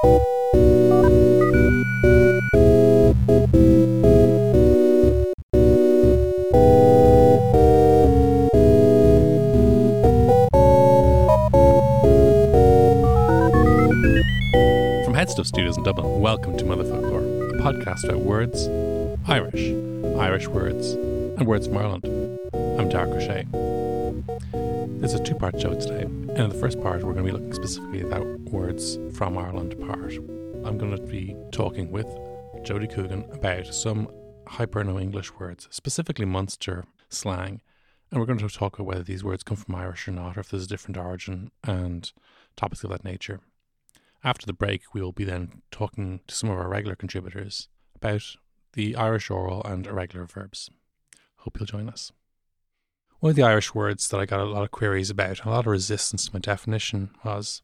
From Headstuff Studios in Dublin, welcome to Motherfoclóir, a podcast about words, Irish, Irish words, and words from Ireland. I'm O'Shea. This is a two part show today, and in the first part, we're going to be looking specifically at words from Ireland part. I'm going to be talking with Jody Coogan about some Hiberno English words, specifically Munster slang, and we're going to talk about whether these words come from Irish or not, or if there's a different origin, and topics of that nature. After the break, we will be then talking to some of our regular contributors about the Irish oral and irregular verbs. Hope you'll join us. One of the Irish words that I got a lot of queries about, a lot of resistance to my definition, was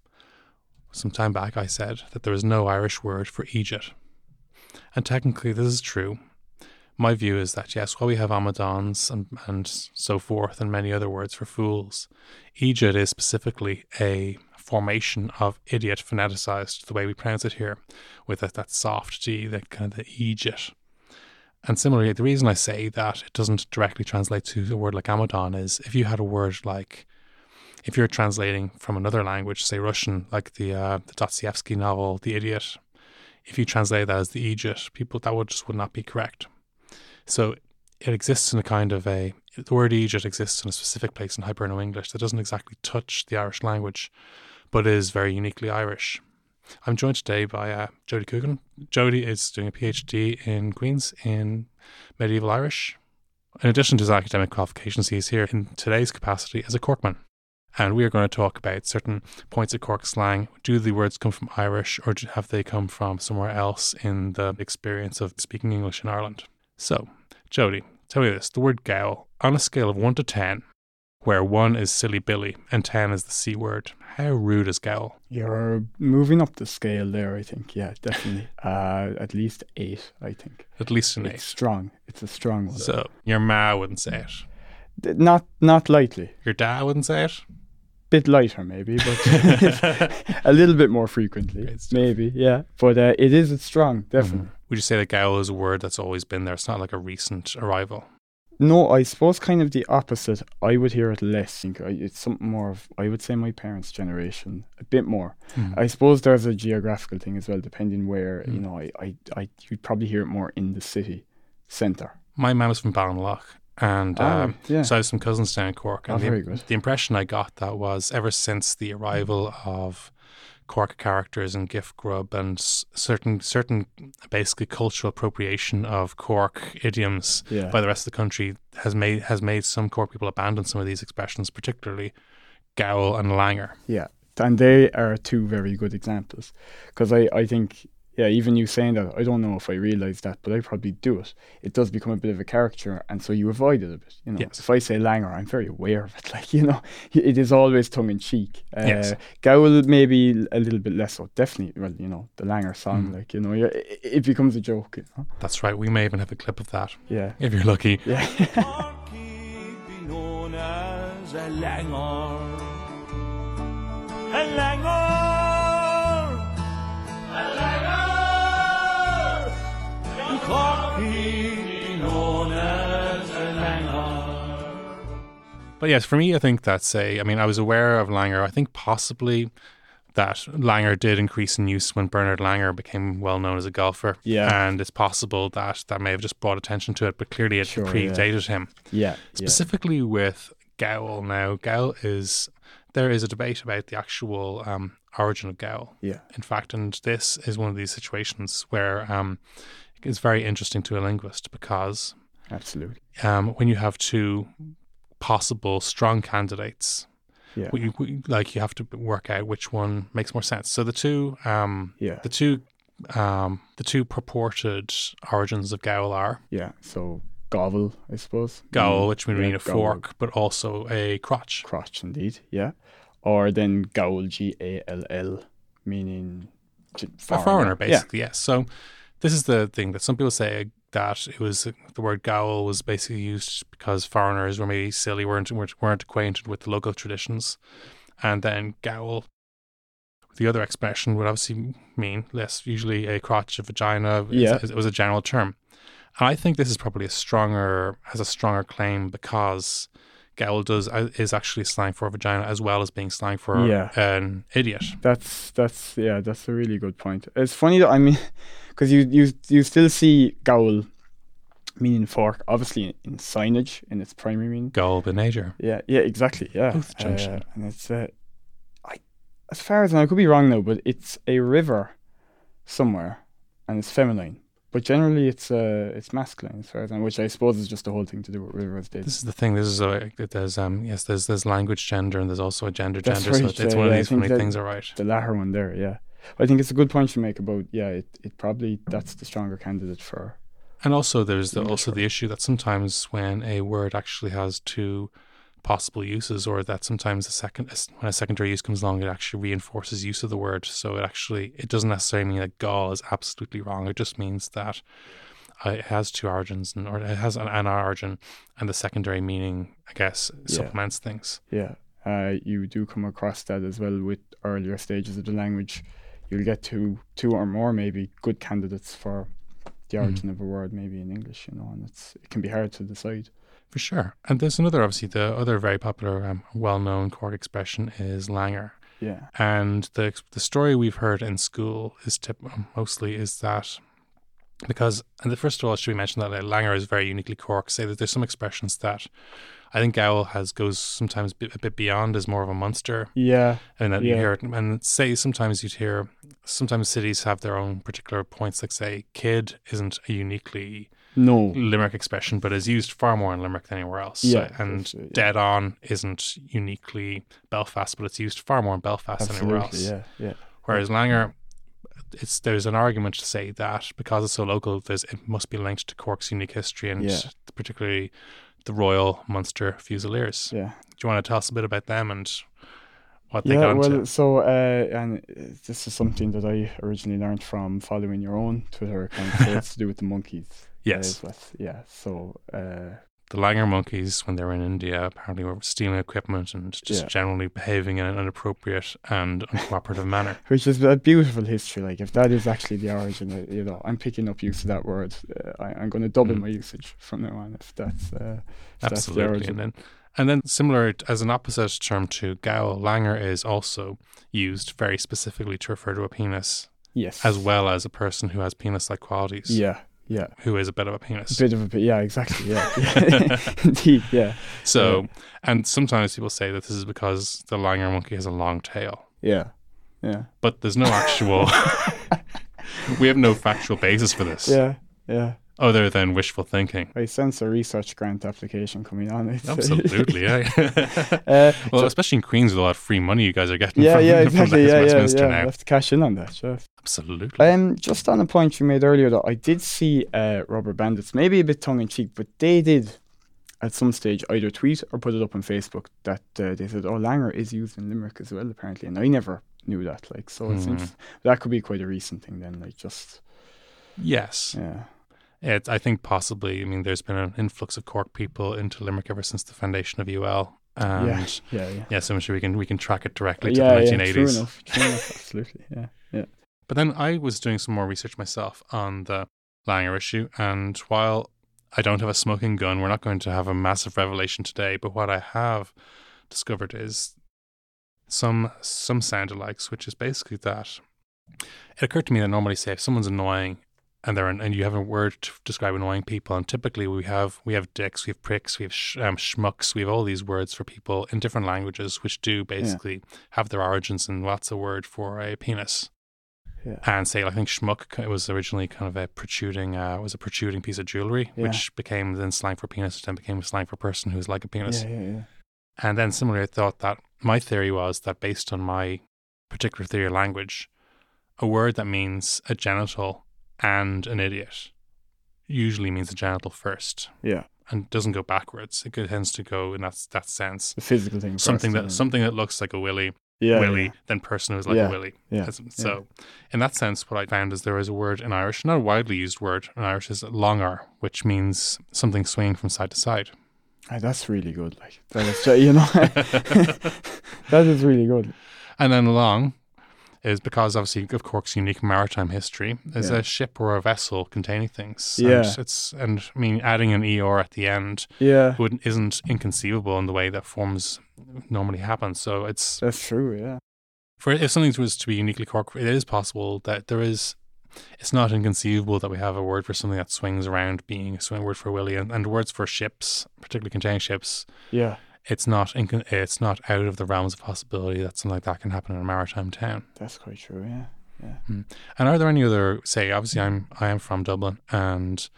some time back I said that there is no Irish word for eejit. And technically, this is true. My view is that yes, while we have Amadáns and, and so forth, and many other words for fools, eejit is specifically a formation of idiot phoneticized the way we pronounce it here, with that, that soft G, that kind of the eejit. And similarly, the reason I say that it doesn't directly translate to a word like Amadán is if you had a word like, if you're translating from another language, say Russian, like the uh, the Dostoevsky novel, The Idiot, if you translate that as the eejit, people that would just would not be correct. So it exists in a kind of a the word eejit exists in a specific place in Hiberno English that doesn't exactly touch the Irish language, but is very uniquely Irish. I'm joined today by uh, Jody Coogan. Jody is doing a PhD in Queen's in medieval Irish. In addition to his academic qualifications, he is here in today's capacity as a Corkman. And we are going to talk about certain points of Cork slang. Do the words come from Irish or have they come from somewhere else in the experience of speaking English in Ireland? So, Jody, tell me this the word gowl, on a scale of 1 to 10, where 1 is silly Billy and 10 is the C word, how rude is gowl? You're moving up the scale there, I think. Yeah, definitely. uh, at least 8, I think. At least an It's 8. strong. It's a strong one. So, your ma wouldn't say it. D- not not lightly. Your dad wouldn't say it. Bit lighter, maybe, but a little bit more frequently. Maybe, yeah. But uh, it is it's strong, definitely. Would you say that gowl is a word that's always been there? It's not like a recent arrival. No, I suppose kind of the opposite. I would hear it less. I think I, it's something more of, I would say, my parents' generation, a bit more. Hmm. I suppose there's a geographical thing as well, depending where, hmm. you know, I, I, I, you'd probably hear it more in the city centre. My mum is from Ballinlough, and Oh, um, yeah. so I have some cousins down in Cork. And Oh, the, very good. the impression I got that was ever since the arrival of Cork characters and gift grub and certain certain basically cultural appropriation of Cork idioms Yeah. by the rest of the country has made has made some Cork people abandon some of these expressions, particularly gowl and langer. Yeah, and they are two very good examples. Because I, I think, yeah, even you saying that, I don't know if I realise that, but I probably do it. It does become a bit of a caricature, and so you avoid it a bit. You know, Yes. if I say Langer, I'm very aware of it. Like you know, it is always tongue in cheek. Uh, Yes. Gowl maybe a little bit less so. Definitely, well, you know, the Langer Mm. song, like you know, it, it becomes a joke. You know? That's right. We may even have a clip of that Yeah, if you're lucky. yeah. Be known as a langer. A langer. But yes, for me, I think that's a. I mean, I was aware of Langer. I think possibly that Langer did increase in use when Bernhard Langer became well known as a golfer. Yeah. And it's possible that that may have just brought attention to it, but clearly it Sure, yeah. predated him. yeah, yeah. Specifically with Gowl now, Gowl is. There is a debate about the actual um, origin of Gowl. Yeah. In fact, and this is one of these situations where um, it's very interesting to a linguist because Absolutely. um, when you have two possible strong candidates, Yeah. we, we, like you have to work out which one makes more sense. So the two, um, Yeah. the two, um, the two purported origins of Gowl are Yeah. So gobble, I suppose. Gowl, Mm, which would yeah, mean a gowl, fork, but also a crotch. Crotch, indeed. Yeah. Or then gowl, G A L L, meaning j- a foreigner, basically. Yes. So this is the thing that some people say that it was the word gowl was basically used because foreigners were maybe silly, weren't weren't, weren't acquainted with the local traditions, and then gowl. The other expression would obviously mean less, usually a crotch, a vagina. Yeah. it was a general term, and I think this is probably a stronger has a stronger claim because gowl does uh, is actually slang for vagina as well as being slang for Yeah. an idiot. That's that's yeah, that's a really good point. It's funny that I mean, because you you you still see gowl meaning fork, obviously in, signage in its primary meaning. Gowl by nature. Yeah, yeah, exactly. Yeah, Both junction. Uh, and it's uh, I as far as I could be wrong though, but it's a river somewhere, and it's feminine. But generally, it's uh, it's masculine as far as I which I suppose is just the whole thing to do with rivers. They, This is the thing. This is a there's um yes there's there's language gender and there's also a gender That's gender. right, so it's yeah, one of yeah, I these funny things. All right. the latter one there, yeah. I think it's a good point to make about yeah. It, it probably that's the stronger candidate for And also there's the, also the issue that sometimes when a word actually has two possible uses, or that sometimes a second when a secondary use comes along, it actually reinforces use of the word. So it actually it doesn't necessarily mean that gall is absolutely wrong. It just means that uh, it has two origins, and, or it has an, an origin, and the secondary meaning, I guess, Yeah. supplements things. Yeah, uh, you do come across that as well with earlier stages of the language. You'll get two, two or more maybe good candidates for the origin of a word, maybe in English, you know, and it's it can be hard to decide. For sure. And there's another, obviously, the other very popular, um, well known Cork expression is langer. Yeah, And the the story we've heard in school is tip, mostly is that because, and the first of all, should we mention that langer is very uniquely Cork? Say that there's some expressions that I think Gowl has goes sometimes a bit beyond as more of a Munster, yeah, and that you hear it. And say sometimes you'd hear sometimes cities have their own particular points, like say kid isn't a uniquely no, Limerick expression, but is used far more in Limerick than anywhere else. Yeah, and that's it, yeah. dead on isn't uniquely Belfast, but it's used far more in Belfast than anywhere else. yeah, yeah, Whereas Langer, it's there's an argument to say that because it's so local, there's it must be linked to Cork's unique history and Yeah. particularly the Royal Munster Fusiliers. yeah. Do you want to tell us a bit about them and what they Yeah, got well, into? so uh, and uh, this is something that I originally learned from following your own Twitter account. so it's to do with the monkeys. uh, Yes, is what- yeah. So uh, the langur monkeys, when they were in India, apparently were stealing equipment and just Yeah. generally behaving in an inappropriate and uncooperative manner. which is a beautiful history. Like if that is actually the origin, uh, you know, I'm picking up use of that word. Uh, I, I'm going to double Mm. my usage from now on. If that's uh, if that's the origin. And then, and then similar as an opposite term to gowl, langer is also used very specifically to refer to a penis yes, as well as a person who has penis-like qualities. Yeah, yeah, Who is a bit of a penis. bit of a. Yeah, exactly. Yeah, yeah. indeed. Yeah, So, and sometimes people say that this is because the langur monkey has a long tail, yeah, yeah, but there's no actual. we have no factual basis for this, yeah, yeah. Other than wishful thinking. I sense a research grant application coming on. Absolutely, yeah. uh, well, so- especially in Queens with a lot of free money you guys are getting yeah, from, yeah, exactly. Yeah, yeah, Westminster yeah. now. I have to cash in on that. Sure. Absolutely. Um, just on a point you made earlier, though, I did see uh, Rubberbandits, maybe a bit tongue in cheek, but they did at some stage either tweet or put it up on Facebook that uh, they said, "Oh, Langer is used in Limerick as well, apparently," and I never knew that. Like, so it's Hmm. interesting. That could be quite a recent thing then. Like, just yes. yeah, It, I think possibly. I mean, there's been an influx of Cork people into Limerick ever since the foundation of UL, and yeah, yeah, yeah, yeah. so I'm sure we can we can track it directly to yeah, the yeah, 1980s. true enough, true enough, absolutely, yeah, yeah, But then I was doing some more research myself on the Langer issue, and while I don't have a smoking gun, we're not going to have a massive revelation today. But what I have discovered is some some sound alikes, which is basically that it occurred to me that normally, say, if someone's annoying and they're and you have a word to describe annoying people, and typically we have we have dicks, we have pricks, we have sh- um, schmucks, we have all these words for people in different languages, which do basically have their origins in what's a word for a penis. Yeah. And say, I think schmuck it was originally kind of a protruding, uh, was a protruding piece of jewelry, Yeah. which became then slang for penis, then became slang for person who's like a penis. yeah, yeah, yeah. And then similarly, I thought that my theory was that based on my particular theory of language, a word that means a genital and an idiot usually means a genital first Yeah, and doesn't go backwards. It tends to go in that that sense. the physical thing. Something first, that something that looks like a willy, yeah, willy, yeah, then person who's like Yeah, a willy. yeah, So, in that sense, what I found is there is a word in Irish, not a widely used word in Irish, is longar, which means something swinging from side to side. Ah, that's really good. Like that is, you know, that is really good. And then long is because obviously of Cork's unique maritime history is Yeah. a ship or a vessel containing things. Yeah. And it's and I mean adding an er at the end Yeah, wouldn't isn't inconceivable in the way that forms normally happen. So it's that's true. Yeah, for if something was to be uniquely Cork, it is possible that there is. It's not inconceivable that we have a word for something that swings around being a swing word for Willie and, and words for ships, particularly containing ships. yeah, It's not it's not out of the realms of possibility that something like that can happen in a maritime town. that's quite true. Yeah, yeah. And are there any other say? Obviously, I'm I am from Dublin, and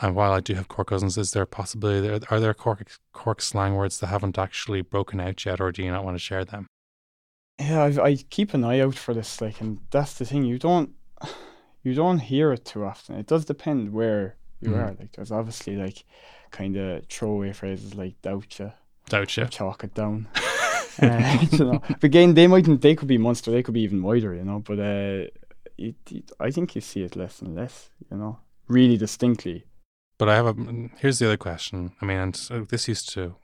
and while I do have Cork cousins, is there a possibility? There are there Cork Cork slang words that haven't actually broken out yet, or do you not want to share them? Yeah, I've, I keep an eye out for this. Like, and that's the thing. You don't, you don't hear it too often. It does depend where you Mhm. are. Like, there's obviously like kind of throwaway phrases like "doubt you," Doubt you. "chalk it down." uh, you know, but again, they mightn't. They could be Munster. They could be even wider. You know, but uh, it, it, I think you see it less and less. You know, really distinctly. But I have a. Here's the other question. I mean, and so this used to,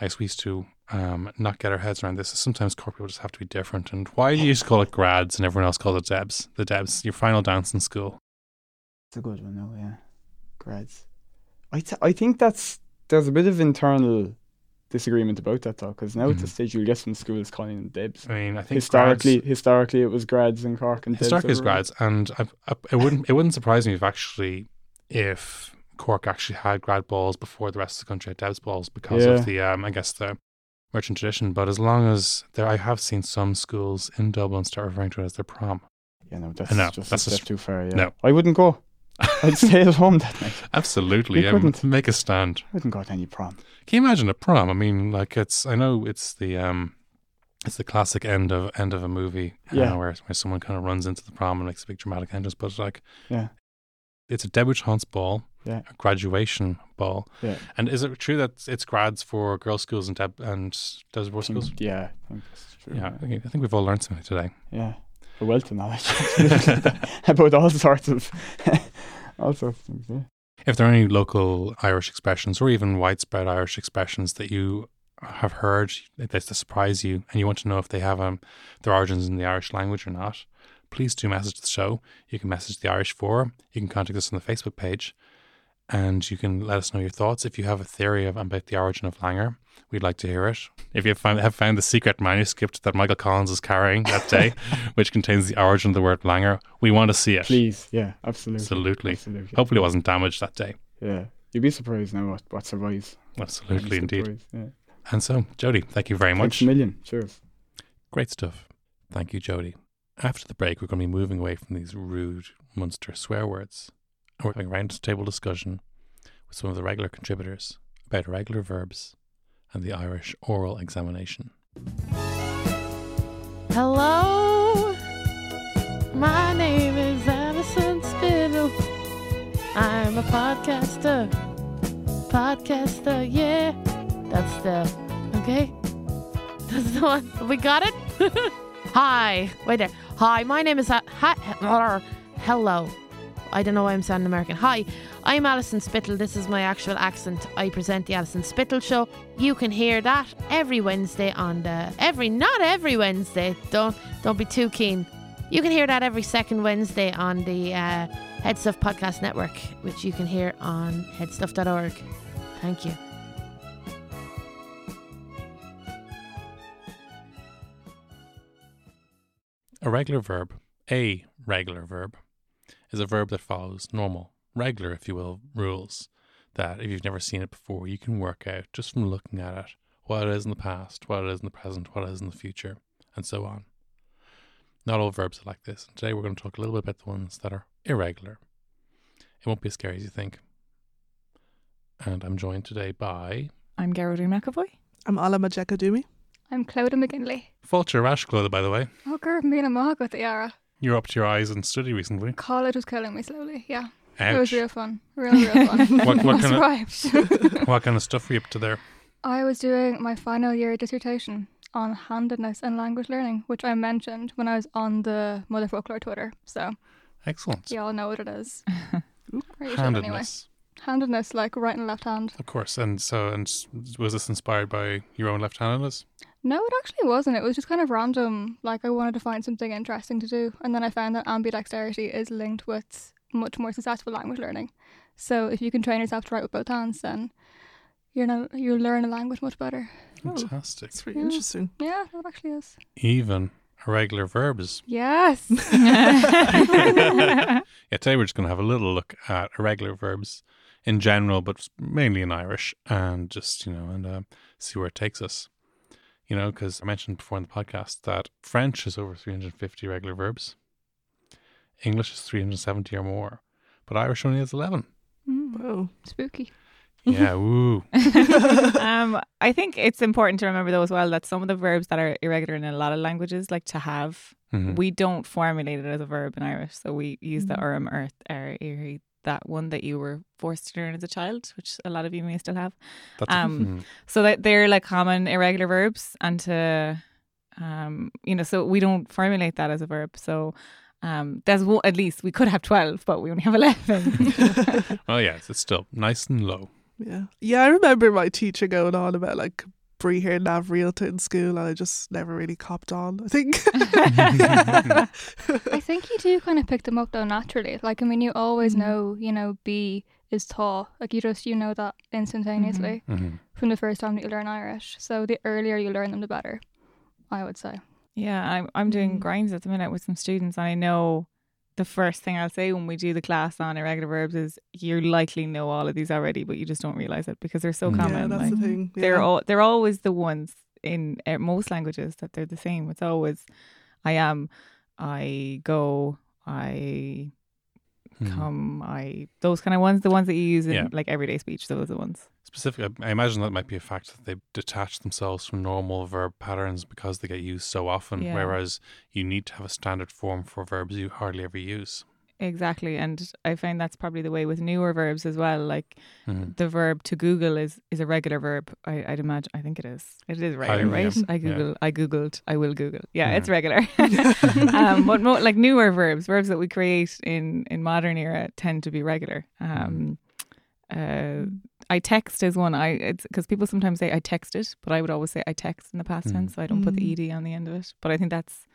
I guess we used to um, not get our heads around this. Sometimes Cork people just have to be different. And why do you just call it grads and everyone else calls it debs? The debs, your final dance in school. It's a good one, though. Yeah, grads. I th- I think that's there's a bit of internal disagreement about that though, because now at the stage you'll get some schools calling them dibs. I mean, I think historically, grads- historically it was grads in Cork and Debs historically it's everywhere. grads, and I, I, it wouldn't it wouldn't surprise me if actually if Cork actually had grad balls before the rest of the country had dibs balls because Yeah. of the um I guess the merchant tradition. But as long as there, I have seen some schools in Dublin start referring to it as their prom. Yeah, no, that's No, just that's a just- step too far. Yeah. no. I wouldn't go. I'd stay at home that night. Absolutely, You yeah, couldn't. make a stand. I wouldn't go to any prom. Can you imagine a prom? I mean, like it's I know it's the um it's the classic end of end of a movie Yeah. where where someone kind of runs into the prom and makes a big dramatic entrance, but like Yeah. it's a debutante's ball, Yeah. a graduation ball. Yeah. And is it true that it's grads for girls' schools and deb and I boys schools? yeah, I think that's true. Yeah, I think, I think we've all learned something today. Yeah. A wealth of knowledge about all sorts of all sorts of things. Yeah. If there are any local Irish expressions or even widespread Irish expressions that you have heard that that surprise you and you want to know if they have um, their origins in the Irish language or not, please do message the show. You can message the Irish Forum. You can contact us on the Facebook page and you can let us know your thoughts. If you have a theory of, about the origin of Langer, we'd like to hear it. If you found, have found the secret manuscript that Michael Collins is carrying that day, which contains the origin of the word Langer, we want to see it. Please, yeah, absolutely. Absolutely. Absolutely. Hopefully, it wasn't damaged that day. Yeah. You'd be surprised now what, what survives. Absolutely, indeed. Yeah. And so, Jody, thank you very Thanks much. a million. Cheers. Great stuff. Thank you, Jody. After the break, we're going to be moving away from these rude Munster swear words. And we're having a round discussion with some of the regular contributors about irregular verbs and the Irish oral examination. Hello, my name is Alison Spittle. I'm a podcaster. Podcaster, yeah. That's the okay. That's the one. We got it. Hi, wait there. Hi, my name is hi. Hello. I don't know why I'm sounding American. Hi, I'm Alison Spittle. This is my actual accent. I present the Alison Spittle Show. You can hear that every Wednesday on the every not every Wednesday. Don't don't be too keen. You can hear that every second Wednesday on the uh, Headstuff Podcast Network, which you can hear on headstuff.org. Thank you. A regular verb, a regular verb, is a verb that follows normal, regular, if you will, rules that if you've never seen it before, you can work out just from looking at it what it is in the past, what it is in the present, what it is in the future, and so on. Not all verbs are like this. Today we're going to talk a little bit about the ones that are irregular. It won't be as scary as you think. And I'm joined today by I'm Geraldine McAvoy. I'm Ola Majekodunmi. I'm Clodagh McGinley. Fulcher rash clothes, by the way. Oh, girl, me and Amag with the Yara. You're up to your eyes in study recently. College was killing me slowly. Yeah, Ouch. it was real fun. Real, real fun. What, what, kind of, what kind of stuff were you up to there? I was doing my final year dissertation on handedness and language learning, which I mentioned when I was on the Motherfoclóir Twitter. So Excellent. you all know what it is. Should anyway. Handedness. Handedness, like right and left hand. Of course. And so, and was this inspired by your own left-handedness? No, it actually wasn't. It was just kind of random. Like I wanted to find something interesting to do, and then I found that ambidexterity is linked with much more successful language learning. So if you can train yourself to write with both hands, then you're not you'll learn a language much better. Oh. Fantastic. It's really Yeah. interesting. Yeah, that actually is. Even irregular verbs. Yes. yeah, today we're just going to have a little look at irregular verbs in general, but mainly in Irish, and just you know, and uh, see where it takes us. You know, because I mentioned before in the podcast that French is over 350 regular verbs, English is 370 or more, but Irish only has 11. Mm, Wow. spooky. Yeah, woo. um, I think it's important to remember though as well that some of the verbs that are irregular in a lot of languages, like to have, Mhm. we don't formulate it as a verb in Irish. So we use the Mhm. urim, earth, er, iri, that one that you were forced to learn as a child, which a lot of you may still have. That's Um, mhm. So that they're like common irregular verbs, and to, um, you know, so we don't formulate that as a verb. So. Um, there's one, at least we could have 12, but we only have 11. well, yeah, it's still nice and low. Yeah. Yeah, I remember my teacher going on about like Brie here Nav Realta in school and I just never really copped on, I think. I think you do kind of pick them up though naturally. Like I mean, you always Mhm. know, you know, B is tall. Like you just you know that instantaneously Mhm. from the first time that you learn Irish. So the earlier you learn them, the better. I would say. Yeah, I'm I'm doing Mm. grinds at the minute with some students, and I know the first thing I'll say when we do the class on irregular verbs is you likely know all of these already, but you just don't realize it because they're so Mm. yeah, common. that's like, the thing. Yeah. They're all they're always the ones in most languages that they're the same. It's always I am, I go, I Mhm. come, I those kind of ones. The ones that you use in Yeah. like everyday speech. Those are the ones. Specifically, I imagine that might be a fact that they detach themselves from normal verb patterns because they get used so often. Yeah. Whereas you need to have a standard form for verbs you hardly ever use. Exactly, and I find that's probably the way with newer verbs as well. Like Mhm. the verb to Google is is a regular verb. I, I'd imagine. I think it is. It is regular, yeah. right? I Yeah. Google. I googled. I will Google. Yeah, Yeah. it's regular. um, but mo- like newer verbs, verbs that we create in in modern era tend to be regular. Um, uh, I text is one. I it's because people sometimes say I texted, but I would always say I text in the past Mm. tense, so I don't put the Mm. ed on the end of it. But I think that's.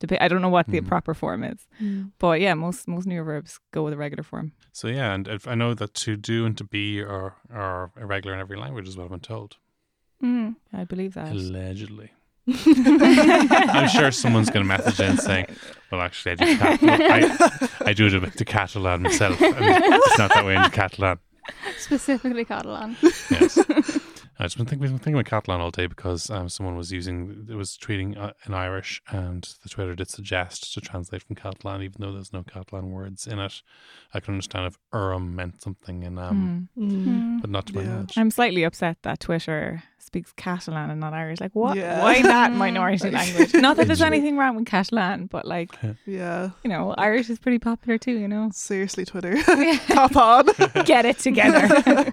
Dep- I don't know what the Mm. proper form is, Mm. but yeah, most most newer verbs go with a regular form. So yeah, and if I know that to do and to be are are irregular in every language is what I've been told. Mm. I believe that. Allegedly. I'm sure someone's going to message in saying, "Well, actually, I do, cat- I, I do it a bit to Catalan myself. I mean, it's not that way in Catalan." Specifically Catalan. Yes. I've just been thinking, been thinking about Catalan all day because um, someone was using, it was tweeting uh, in Irish, and the Twitter did suggest to translate from Catalan, even though there's no Catalan words in it. I can understand if Urim meant something in, um, Mm. But not to my Yeah. knowledge. I'm slightly upset that Twitter speaks Catalan and not Irish. Like, what? Yeah. Why that minority language? Not that there's anything wrong with Catalan, but like, Yeah. you know, Irish is pretty popular too. You know, Seriously, Twitter. Cop on. get it together.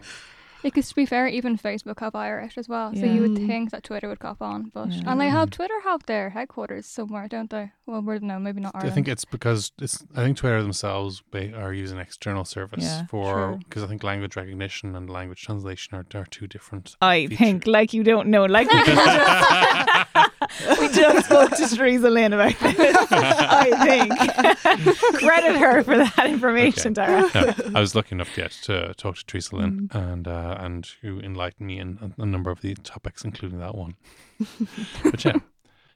Because to be fair, even Facebook have Irish as well. So you would Yeah. think that Twitter would cop on, but Yeah. and they have Twitter have their headquarters somewhere, don't they? Well, we're no, maybe not I Ireland. think it's because it's. I think Twitter themselves they are using external service Yeah, for because I think language recognition and language translation are, are two different. I features. think, like you don't know, like we just, we just spoke to Teresa Lynn about this. I think credit her for that information, Dara. No, I was lucky enough yet to talk to Teresa Lynn Mm. and uh, and who enlightened me in a, a number of the topics, including that one. but yeah,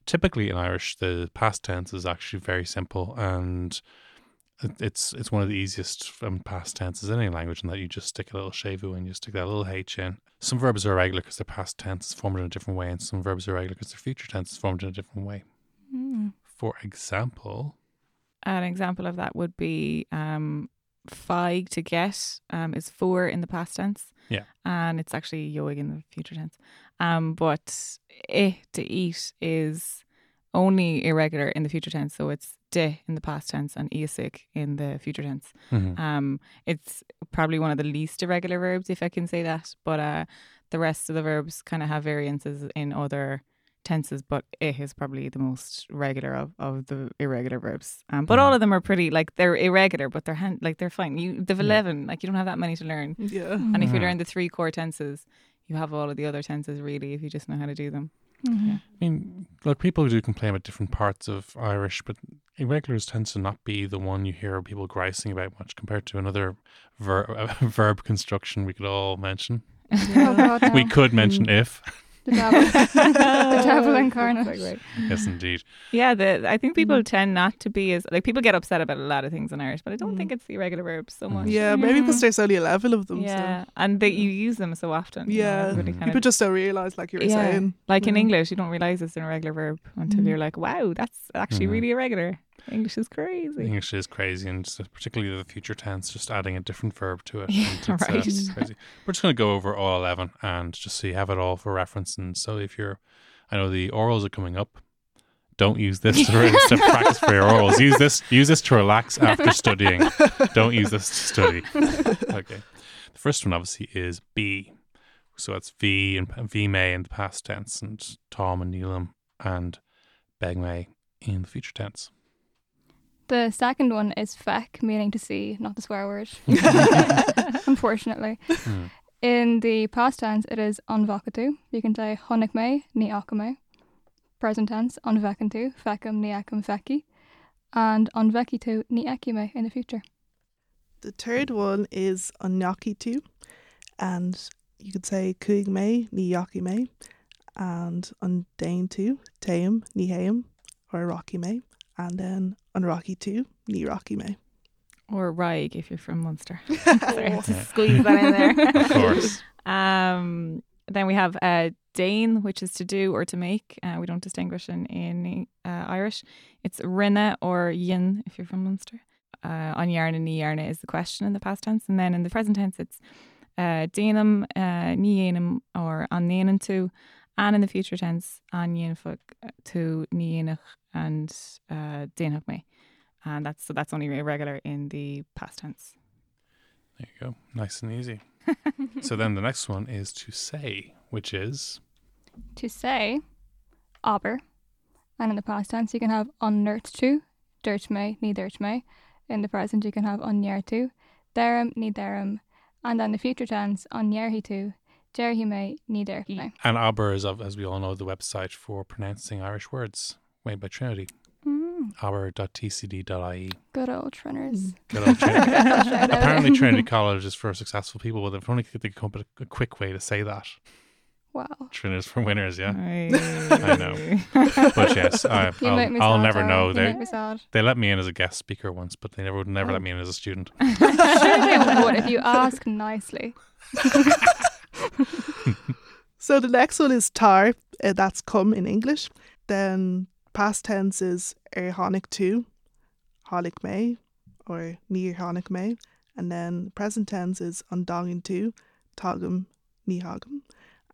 typically in Irish, the past tense is actually very simple, and it's it's one of the easiest um, past tenses in any language, in that you just stick a little séimhiú and you stick that little h in. Some verbs are irregular because their past tense is formed in a different way, and some verbs are irregular because their future tense is formed in a different way. Mm. For example, An example of that would be um, feig to get um, is for in the past tense. Yeah. And it's actually yoig in the future tense. Um, but eh to eat is only irregular in the future tense, so it's de in the past tense and isig in the future tense. Mhm. Um, it's probably one of the least irregular verbs, if I can say that. But uh, the rest of the verbs kind of have variances in other tenses, but it is probably the most regular of, of the irregular verbs. Um, but all of them are pretty like they're irregular, but they're hand, like they're fine. You they've Yeah. eleven, like you don't have that many to learn. Yeah. And if you Mhm. learn the three core tenses, you have all of the other tenses really if you just know how to do them. Mhm. I mean, look, people do complain about different parts of Irish, but irregulars tends to not be the one you hear people grising about much compared to another ver- verb construction we could all mention. Oh God, no. We could mention if. The devil, the devil incarnate. Yes, indeed. Yeah, the I think Mm-hmm. people tend not to be as like people get upset about a lot of things in Irish, but I don't Mm. think it's the irregular verbs so much. Yeah, maybe because there's only a level of them. Yeah, and that you use them so often. So. you know, Yeah. kind People of- just don't realise, like you were Yeah. saying. like in English, you don't realize it's an irregular verb until Mm. you're like, wow, that's actually Mhm. really irregular. English is crazy. English is crazy, and particularly the future tense, just adding a different verb to it. Yeah, uh, right. it's crazy. We're just going to go over all 11 and just so you have it all for reference. And so if you're, I know the orals are coming up. Don't use this to, to practice for your orals. Use this. Use this to relax after studying. Don't use this to study. Okay. The first one obviously is B. So that's V and V May in the past tense, and Tom and Neelam and Beg May in the future tense. The second one is feck, meaning to see, not the swear word. Unfortunately. Hmm. In the past tense, it is anvacatu. You can say honikme ni akame. Present tense, anvecantu, fecum ni ecum feci. And anvecitu ni ecime in the future. The third one is Onyaki tu, and you could say Kuig me, ni Yaki me, and Undain tu, Teum, ni Heum, or Rocky me, and then on Rocky tu, ni Rocky me. Or Raig if you're from Munster. Sorry, to squeeze that in there. Of course. Um, then we have uh, Dane, which is to do or to make. Uh, we don't distinguish in, in uh, Irish. It's rinne or yin if you're from Munster. Uh, on yarna, ni yarna is the question in the past tense. And then in the present tense, it's uh, Danum, uh, ni yanum or an nanan to. And in the future tense, an yanfug to ni yanach and uh, danach me. And that's so that's only irregular in the past tense. There you go. Nice and easy. so then the next one is to say, which is To say, aber. And in the past tense, you can have unnert to, dirt me, ni dirt me. In the present, you can have unyer to, derum, ni derum. And then the future tense, unyer to, he me, ni der he me. and Abair is, as we all know, the website for pronouncing Irish words made by Trinity. Mm, abair.tcd.ie. good old Trinners. Good old Trinity. Apparently, Trinity College is for successful people. Well, if only could come up with a, a quick way to say that. Wow. Trinity's for winners, yeah. I know. But yes, I, You make me I'll, I'll never know. They make me sad. they let me in as a guest speaker once, but they never would never Oh. let me in as a student. sure they would if you ask nicely. So the next one is tar, uh, that's come in English. Then past tense is er honig tu, honig me, or near honig me. And then present tense is undongin tu, togum, ni hogum.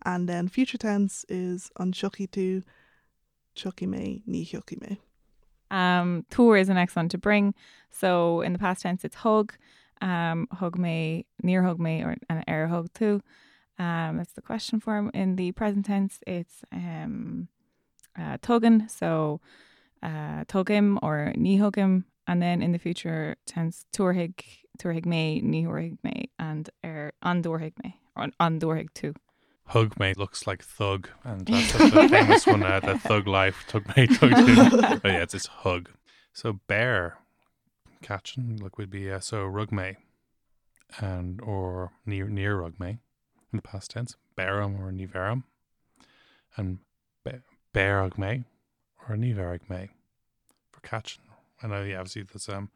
And then future tense is unshuki tu, chucky me, ni hucky me. Um, tour is next one to bring. So in the past tense, it's hug, um, hug me, near hug me, or an air hug too. Um, that's the question form. In the present tense, it's um, uh, tuggin, so uh, tug him or knee hug. And then in the future tense, turhig, turhig me, knee hig me, and er andorhig me, or andorhig too. Hug mate looks like thug, and that's the the famous one, uh, the thug life, thug mate, thug two. But yeah, it's, it's hug. So bear catching look would be uh, so rug may, and or near near rug may in the past tense, bearum or niverum, and be- bearug may or niverug may for catching. I know, yeah, obviously that's um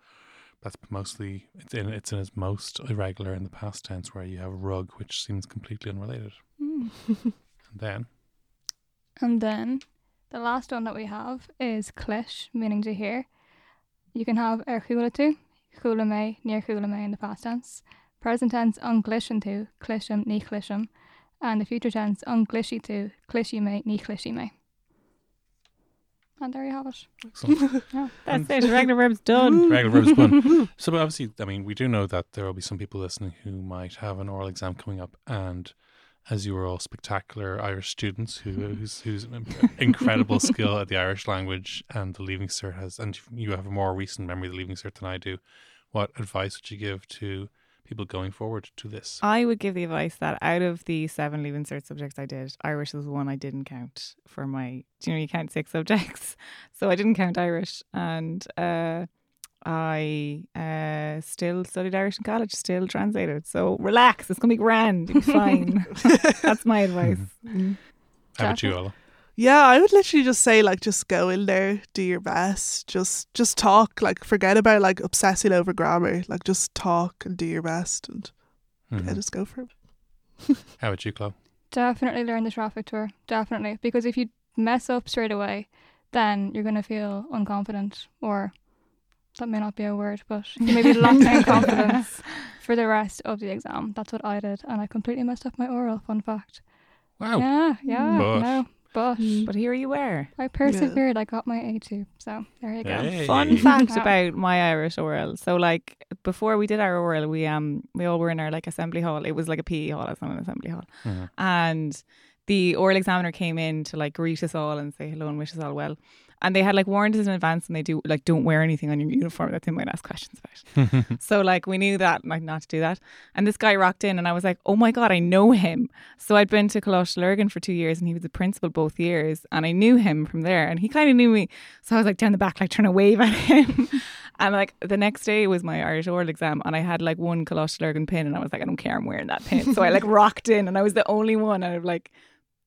that's mostly it's in it's in its most irregular in the past tense where you have rug, which seems completely unrelated. Mm. And then And then the last one that we have is clish, meaning to hear. You can have er chulatu, chulame, near chulame in the past tense. Present tense, unclishan to, clisham, ni clisham. and the future tense an glishy tú, clishí me, ní clishí me. And there you have it. Excellent. That's it. Regular verbs done. Regular verbs one. So, but obviously, I mean, we do know that there will be some people listening who might have an oral exam coming up, and as you are all spectacular Irish students who who's who's incredible skill at the Irish language and the Leaving Cert has, and you have a more recent memory of the Leaving Cert than I do. What advice would you give to people going forward to this? I would give the advice that out of the seven leaving cert subjects I did, Irish was the one I didn't count for my. Do you know you count six subjects? So I didn't count Irish, and uh, I uh, still studied Irish in college, still translated. So relax, it's gonna be grand. Be fine. That's my advice. Mm. How about you, Ola? Yeah, I would literally just say like just go in there, do your best, just just talk, like forget about like obsessing over grammar, like just talk and do your best and yeah, Mhm. just go for it. How about you, Chloe? Definitely learn the traffic tour. Definitely. Because if you mess up straight away, then you're going to feel unconfident, or that may not be a word, but you may be lacking confidence for the rest of the exam. That's what I did. And I completely messed up my oral, fun fact. Wow. Yeah, yeah, But- no. But But here you were. I persevered. I got my A2. So there you go. Hey. Fun fact about my Irish oral. So like before we did our oral, we um we all were in our like assembly hall. It was like a PE hall, it's not an assembly hall. Mhm. And the oral examiner came in to like greet us all and say hello and wish us all well. And they had like warned us in advance and they do like don't wear anything on your uniform that they might ask questions about. so like we knew that like not to do that. And this guy rocked in and I was like, Oh my god, I know him. So I'd been to Coláiste Lurgan for two years and he was the principal both years and I knew him from there and he kind of knew me. So I was like down the back like trying to wave at him. and like the next day was my Irish oral exam and I had like one Coláiste Lurgan pin and I was like, I don't care, I'm wearing that pin. So I like rocked in and I was the only one out of like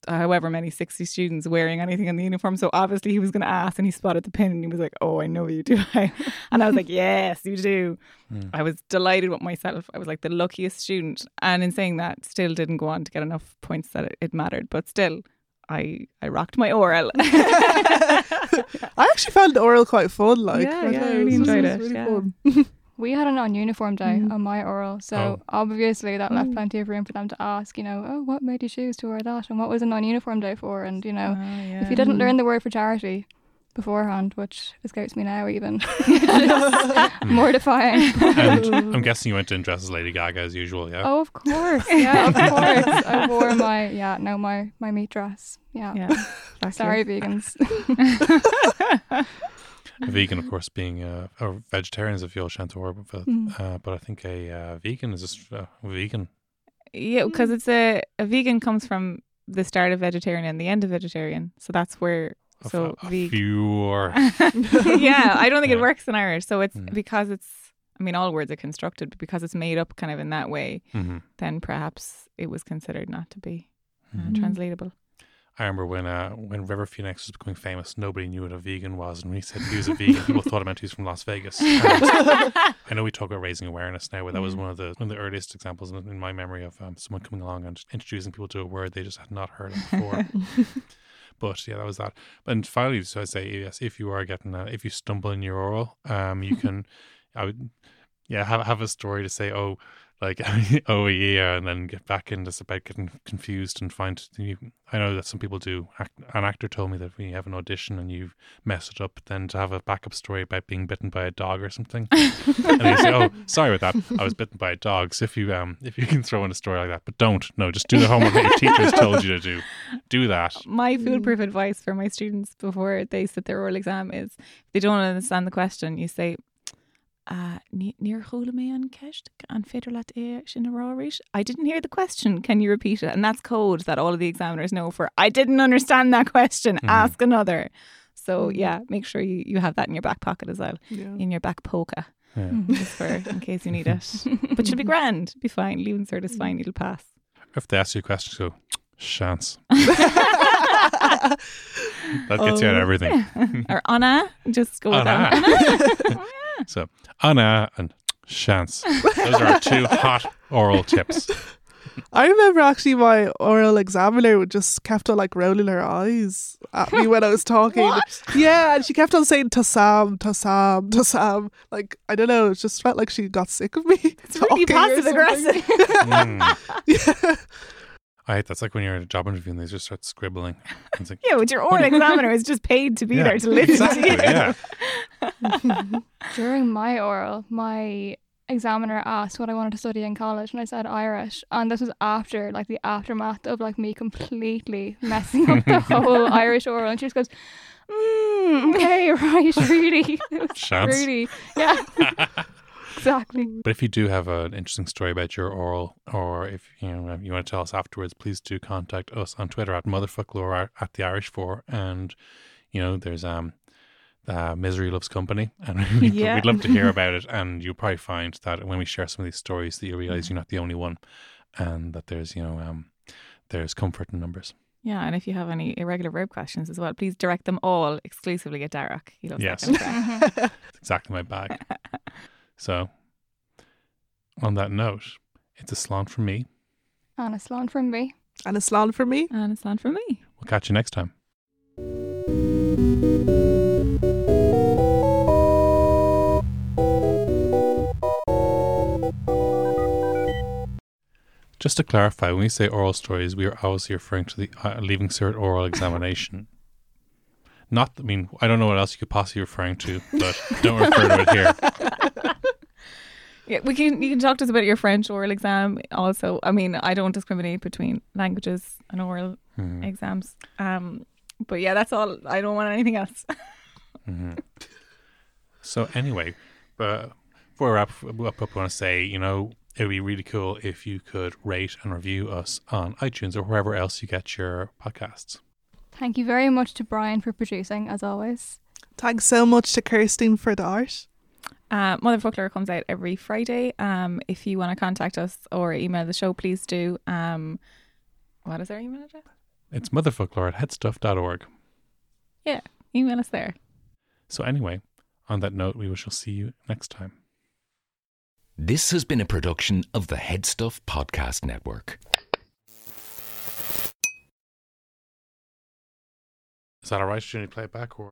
however many 60 students wearing anything in the uniform. So obviously he was going to ask and he spotted the pin and he was like, Oh, I know you do. and I was like, Yes, you do. Mm. I was delighted with myself. I was like the luckiest student. And in saying that, still didn't go on to get enough points that it, it mattered. But still, I, I rocked my oral. I actually found the oral quite fun. Like, Yeah, don't yeah, I really enjoyed was it, really yeah. Fun. We had an on uniform day Mm. on my oral, so Oh. obviously that left Mm. plenty of room for them to ask, you know, oh, what made you choose to wear that, and what was a non uniform day for, and you know, if you didn't learn the word for charity beforehand, which escapes me now even, just mortifying. And I'm guessing you went in dressed as Lady Gaga as usual, yeah? oh, of course, yeah, of course. I wore my yeah, no, my my meat dress. Yeah, Yeah. sorry, vegans. A vegan, of course, being a vegetarian is a fuel chantor, but, Mm. uh, but I think a uh, vegan is a uh, vegan. Yeah, because it's a, a vegan comes from the start of vegetarian and the end of vegetarian. So that's where A, so a, a veg- fewer. yeah, I don't think Yeah. it works in Irish. So it's Mm. because it's I mean all words are constructed, but because it's made up kind of in that way, hmm then perhaps it was considered not to be Mhm. translatable. I remember when uh, when River Phoenix was becoming famous, nobody knew what a vegan was, and when he said he was a vegan, people thought it meant he was from Las Vegas. I know we talk about raising awareness now, but that was one of the one of the earliest examples in, in my memory of um, someone coming along and introducing people to a word they just had not heard of before. but yeah, that was that. And finally, so I say yes, if you are getting a, if you stumble in your oral, um, you can, I would, yeah, have have a story to say, oh, like oh yeah, and then get back into s- about getting confused and find. You, I know that some people do. An actor told me that when you have an audition and you mess it up, then to have a backup story about being bitten by a dog or something, and they say, "Oh, sorry about that. I was bitten by a dog." So if you um if you can throw in a story like that, but don't no, just do the homework that your teachers told you to do. Do that. My foolproof advice for my students before they sit their oral exam is if they don't understand the question, you say, "Ní- Níor chola mé an ceist an féidir leat é sin a. I didn't hear the question. Can you repeat it? And that's code that all of the examiners know for I didn't understand that question. Mhm. Ask another. So Mhm. yeah, make sure you, you have that in your back pocket as well. Yeah. In your back poker. Yeah. Just for in case you need it. But you'll be grand. Be fine. Leaving cert is fine. You'll pass. If they ask you a question, go chance. That gets you out of Oh. everything. or Anna. Just go with that. Anna. Anna. So Anna and chance. Those are our two hot oral tips. I remember actually my oral examiner would just kept on like rolling her eyes at me when I was talking. What? Yeah, and she kept on saying to Sam, to Sam, to Sam. Like I don't know, it just felt like she got sick of me. It's really talking or passive aggressive. Mm. yeah. I hate that's like when you're at a job interview and they just start scribbling. It's like, Yeah, but your oral examiner is just paid to be Yeah, there to listen exactly, to you. yeah. During my oral, my examiner asked what I wanted to study in college, and I said Irish. And this was after like the aftermath of like me completely messing up the whole Irish oral. And she just goes, mm, "Okay, right, really, it Chance. really, yeah, exactly." But if you do have an interesting story about your oral, or if you know you want to tell us afterwards, please do contact us on Twitter at motherfoclóir or at the Irish For. And you know, there's um, uh, misery loves company, and we'd, Yeah. we'd love to hear about it. And you'll probably find that when we share some of these stories, that you realize you're not the only one, and that there's you know um, there's comfort in numbers. Yeah, and if you have any irregular verb questions as well, please direct them all exclusively at Darach. He loves Yes. that kind of exactly my bag. so, on that note, it's a slán from me. And a slán from me. And a slán for me. and it's not for me. We'll catch you next time. Just to clarify, when we say oral stories, we are obviously referring to the uh, Leaving Cert oral examination. Not, I mean, I don't know what else you could possibly be referring to, but don't refer to it here. Yeah, we can. You can talk to us about your French oral exam. Also, I mean, I don't discriminate between languages and oral Hmm. exams. Um, but yeah, that's all. I don't want anything else. hmm So anyway, but before we wrap up, I want to say, you know, it would be really cool if you could rate and review us on iTunes or wherever else you get your podcasts. Thank you very much to Brian for producing, as always. Thanks so much to Kirsten for the art. Uh, Motherfoclóir comes out every Friday. Um, if you want to contact us or email the show, please do. Um, what is our email address? It's motherfocloir at headstuff.org. Yeah, email us there. So anyway, on that note, we shall see you next time. This has been a production of the Headstuff Podcast Network. Is that all right? Should we play it back or?